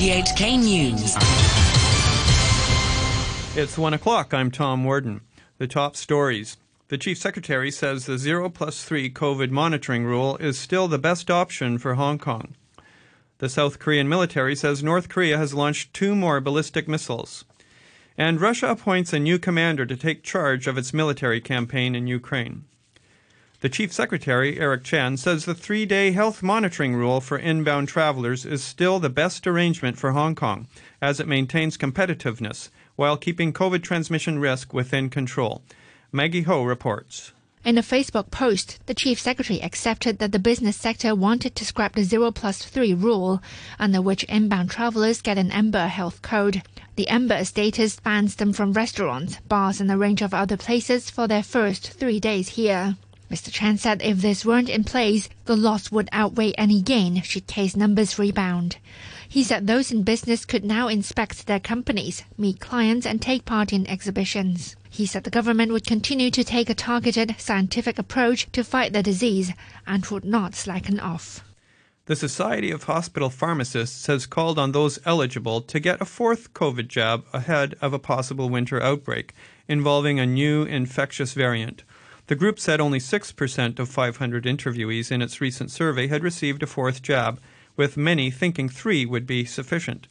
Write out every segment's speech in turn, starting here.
RTHK News. It's one o'clock. I'm Tom Warden. The top stories. The Chief Secretary says the 0 plus 3 COVID monitoring rule is still the best option for Hong Kong. The South Korean military says North Korea has launched two more ballistic missiles. And Russia appoints a new commander to take charge of its military campaign in Ukraine. The Chief Secretary, Eric Chan, says the three day health monitoring rule for inbound travelers is still the best arrangement for Hong Kong, as it maintains competitiveness while keeping COVID transmission risk within control. Maggie Ho reports. In a Facebook post, the chief secretary accepted that the business sector wanted to scrap the 0 plus 3 rule, under which inbound travelers get an Amber health code. The Amber status bans them from restaurants, bars, and a range of other places for their first three days here. Mr. Chan said if this weren't in place, the loss would outweigh any gain should case numbers rebound. He said those in business could now inspect their companies, meet clients, and take part in exhibitions. He said the government would continue to take a targeted, scientific approach to fight the disease and would not slacken off. The Society of Hospital Pharmacists has called on those eligible to get a fourth COVID jab ahead of a possible winter outbreak involving a new infectious variant. The group said only 6% of 500 interviewees in its recent survey had received a fourth jab, with many thinking three would be sufficient.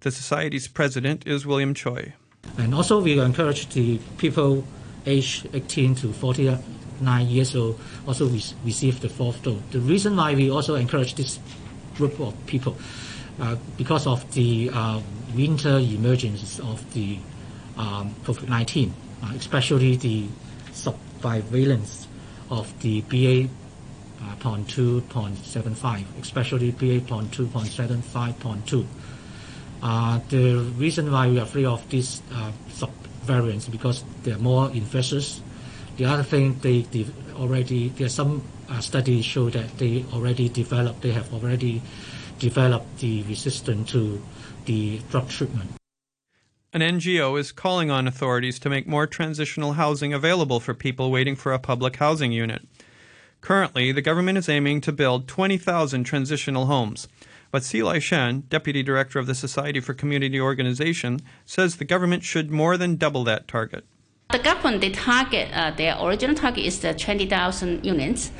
The Society's president is William Choi. And also, we encourage the people aged 18 to 49 years old also receive the fourth dose. The reason why we also encourage this group of people uh, because of the uh, winter emergence of the um, COVID-19, uh, especially the sub bivalence of the BA uh, 0.2.75, especially BA 0.2.75.2. Uh, the reason why we are afraid of these uh, subvariants because they are more infectious. The other thing, they, already there are some uh, studies show that they already developed, they have already developed the resistance to the drug treatment an NGO is calling on authorities to make more transitional housing available for people waiting for a public housing unit. Currently, the government is aiming to build 20,000 transitional homes. But Sze Lai-shan, Deputy Director of the Society for Community Organization, says the government should more than double that target. The government, the target, uh, their original target is the 20,000 units,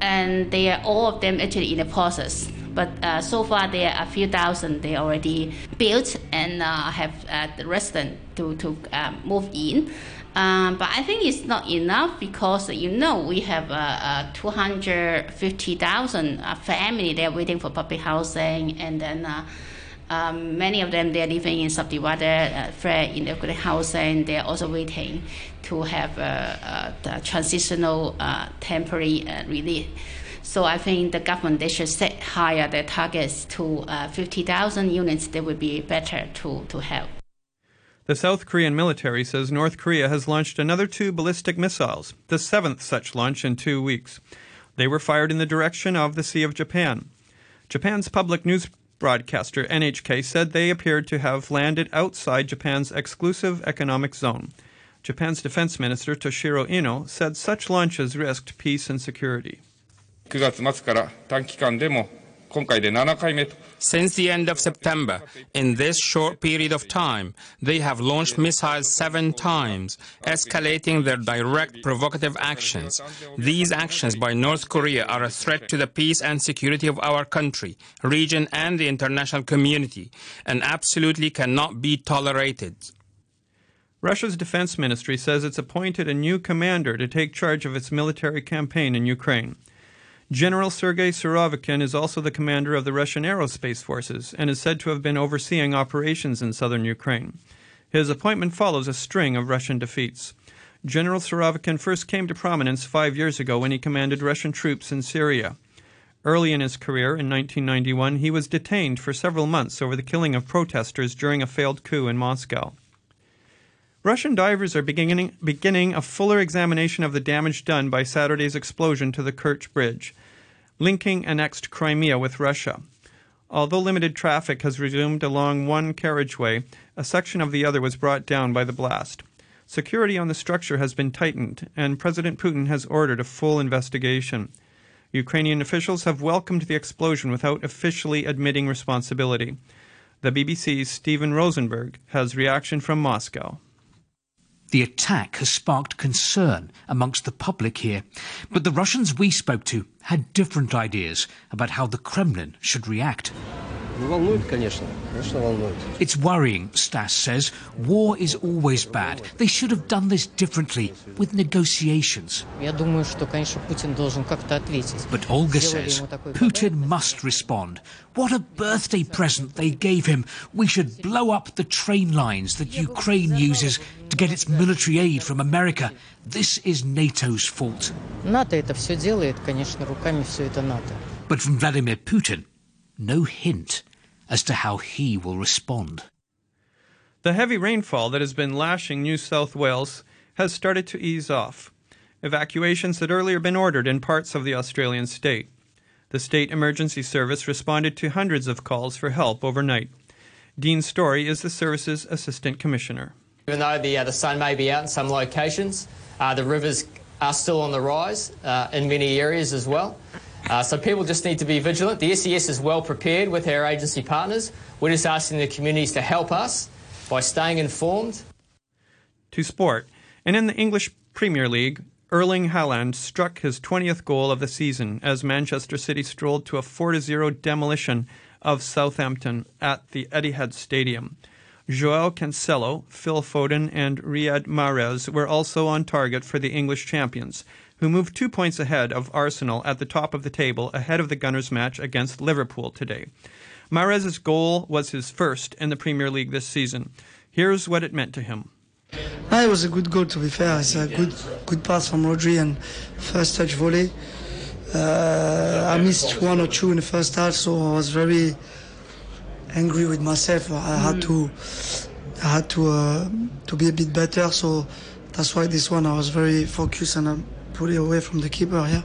and they are all of them actually in the process but uh, so far there are a few thousand they already built and uh, have uh, the resident to, to uh, move in. Um, but I think it's not enough because you know we have uh, 250,000 uh, family they're waiting for public housing and then um, many of them they're living in subdivided uh, flat in the housing. They're also waiting to have a, a transitional temporary relief. So I think the government they should set higher their targets to uh, 50,000 units. That would be better to, to help. The South Korean military says North Korea has launched another two ballistic missiles, the seventh such launch in two weeks. They were fired in the direction of the Sea of Japan. Japan's public news broadcaster NHK said they appeared to have landed outside Japan's exclusive economic zone. Japan's defense minister Toshiro Ino said such launches risked peace and security. 9月末から短期間でも今回で7回目と Since the end of September, in this short period of time, they have launched missiles seven times, escalating their direct provocative actions. These actions by North Korea are a threat to the peace and security of our country, region, and the international community, and absolutely cannot be tolerated. Russia's defense ministry says it's appointed a new commander to take charge of its military campaign in Ukraine. General Sergei Surovikin is also the commander of the Russian Aerospace Forces and is said to have been overseeing operations in southern Ukraine. His appointment follows a string of Russian defeats. General Surovikin first came to prominence five years ago when he commanded Russian troops in Syria. Early in his career, in 1991, he was detained for several months over the killing of protesters during a failed coup in Moscow. Russian divers are beginning, beginning a fuller examination of the damage done by Saturday's explosion to the Kerch Bridge, linking annexed Crimea with Russia. Although limited traffic has resumed along one carriageway, a section of the other was brought down by the blast. Security on the structure has been tightened, and President Putin has ordered a full investigation. Ukrainian officials have welcomed the explosion without officially admitting responsibility. The BBC's Stephen Rosenberg has reaction from Moscow. The attack has sparked concern amongst the public here, but the Russians we spoke to had different ideas about how the Kremlin should react. It's worrying, Stas says. War is always bad. They should have done this differently, with negotiations. But Olga says Putin must respond. What a birthday present they gave him. We should blow up the train lines that Ukraine uses to get its military aid from America. This is NATO's fault. But from Vladimir Putin, no hint as to how he will respond. The heavy rainfall that has been lashing New South Wales has started to ease off. Evacuations had earlier been ordered in parts of the Australian state. The State Emergency Service responded to hundreds of calls for help overnight. Dean Storey is the service's assistant commissioner. Even though the, uh, the sun may be out in some locations, uh, the rivers are still on the rise uh, in many areas as well. Uh, so people just need to be vigilant. The SES is well prepared with our agency partners. We're just asking the communities to help us by staying informed. To sport, and in the English Premier League, Erling Haaland struck his 20th goal of the season as Manchester City strolled to a 4 0 demolition of Southampton at the Etihad Stadium. Joao Cancelo, Phil Foden, and Riyad Mahrez were also on target for the English champions, who moved two points ahead of Arsenal at the top of the table ahead of the Gunners' match against Liverpool today. Mahrez's goal was his first in the Premier League this season. Here's what it meant to him. Ah, it was a good goal, to be fair. It's a good, good pass from Rodri and first touch volley. Uh, I missed one or two in the first half, so I was very angry with myself. I had to, I had to, uh, to be a bit better. So that's why this one I was very focused and it away from the keeper. Yeah,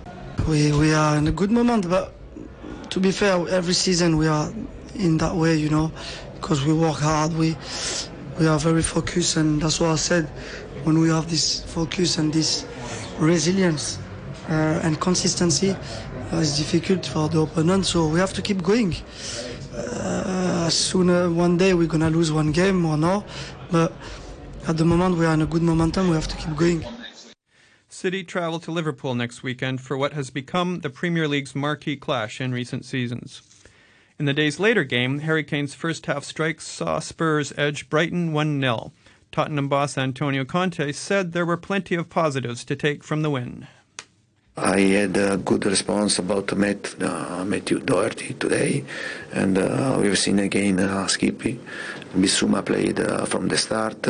we we are in a good moment, but to be fair, every season we are in that way, you know, because we work hard. We we are very focused, and that's what I said. When we have this focus and this resilience uh, and consistency, uh, it's difficult for the opponent. So we have to keep going. Uh, sooner one day we're gonna lose one game or no, but at the moment we are in a good momentum. We have to keep going. City travel to Liverpool next weekend for what has become the Premier League's marquee clash in recent seasons. In the day's later game, Harry Kane's first half strikes saw Spurs edge Brighton 1 0. Tottenham boss Antonio Conte said there were plenty of positives to take from the win. I had a good response about Matt, uh, Matthew Doherty today, and uh, we've seen again uh, Skippy. Bissouma played uh, from the start.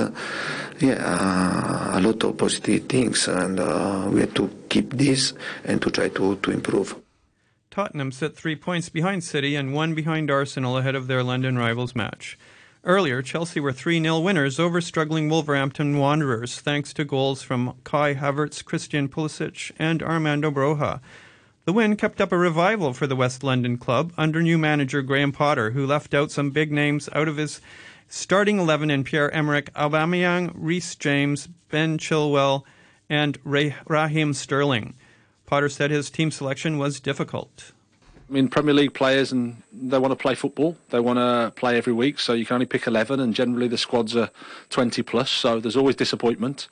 yeah, uh, a lot of positive things, and uh, we have to keep this and to try to, to improve. Tottenham sit three points behind City and one behind Arsenal ahead of their London rivals match. Earlier, Chelsea were 3 0 winners over struggling Wolverhampton Wanderers thanks to goals from Kai Havertz, Christian Pulisic, and Armando Broja. The win kept up a revival for the West London club under new manager Graham Potter, who left out some big names out of his starting 11 in Pierre-Emerick Aubameyang, Reece James, Ben Chilwell, and Raheem Sterling. Potter said his team selection was difficult. I mean, Premier League players and they want to play football. They want to play every week, so you can only pick 11, and generally the squads are 20 plus, so there's always disappointment.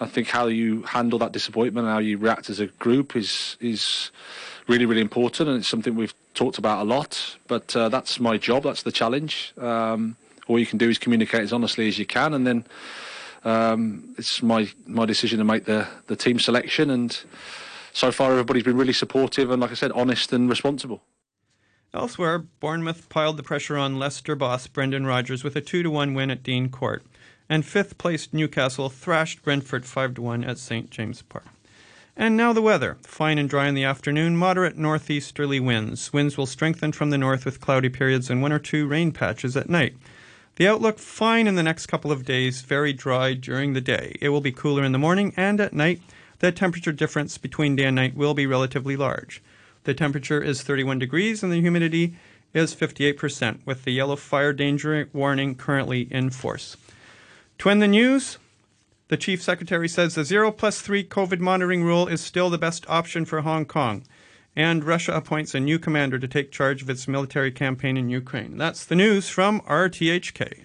I think how you handle that disappointment, and how you react as a group, is is really really important, and it's something we've talked about a lot. But uh, that's my job. That's the challenge. Um, all you can do is communicate as honestly as you can, and then um, it's my my decision to make the the team selection and so far everybody's been really supportive and, like I said, honest and responsible. Elsewhere, Bournemouth piled the pressure on Leicester boss Brendan Rodgers with a 2 to 1 win at Dean Court, and fifth placed Newcastle thrashed Brentford 5 to 1 at St James Park. And now the weather. Fine and dry in the afternoon, moderate northeasterly winds. Winds will strengthen from the north with cloudy periods and one or two rain patches at night. The outlook fine in the next couple of days, very dry during the day. It will be cooler in the morning and at night the temperature difference between day and night will be relatively large. The temperature is 31 degrees and the humidity is 58%, with the yellow fire danger warning currently in force. To end the news, the Chief Secretary says the 0 plus 3 COVID monitoring rule is still the best option for Hong Kong. and Russia appoints a new commander to take charge of its military campaign in Ukraine. That's the news from RTHK. RTHK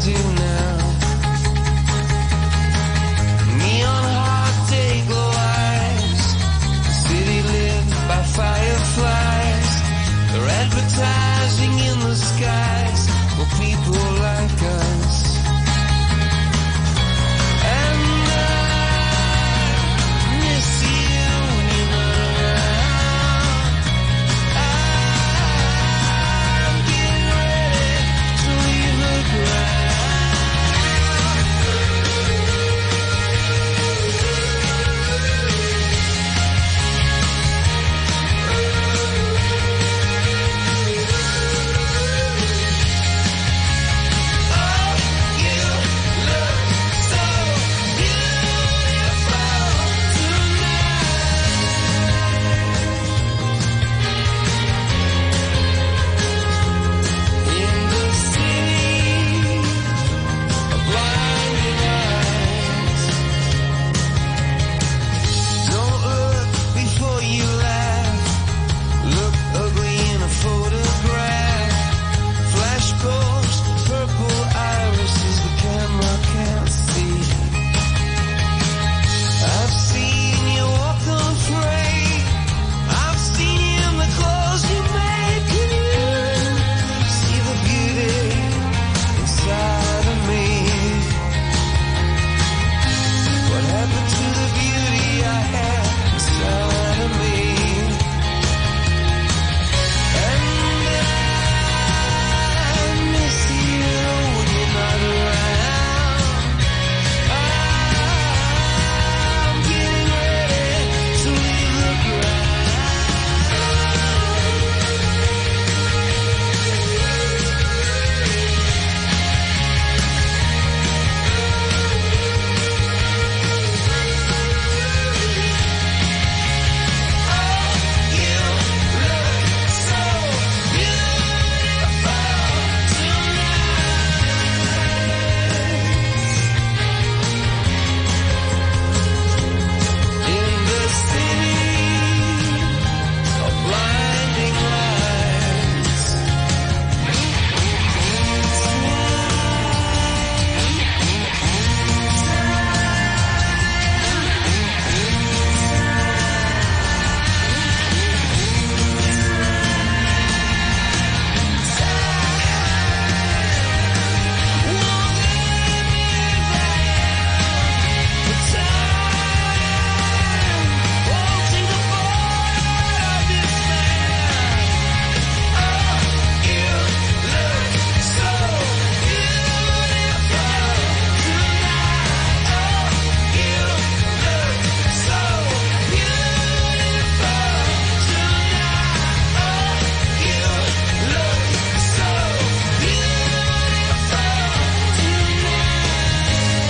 do now.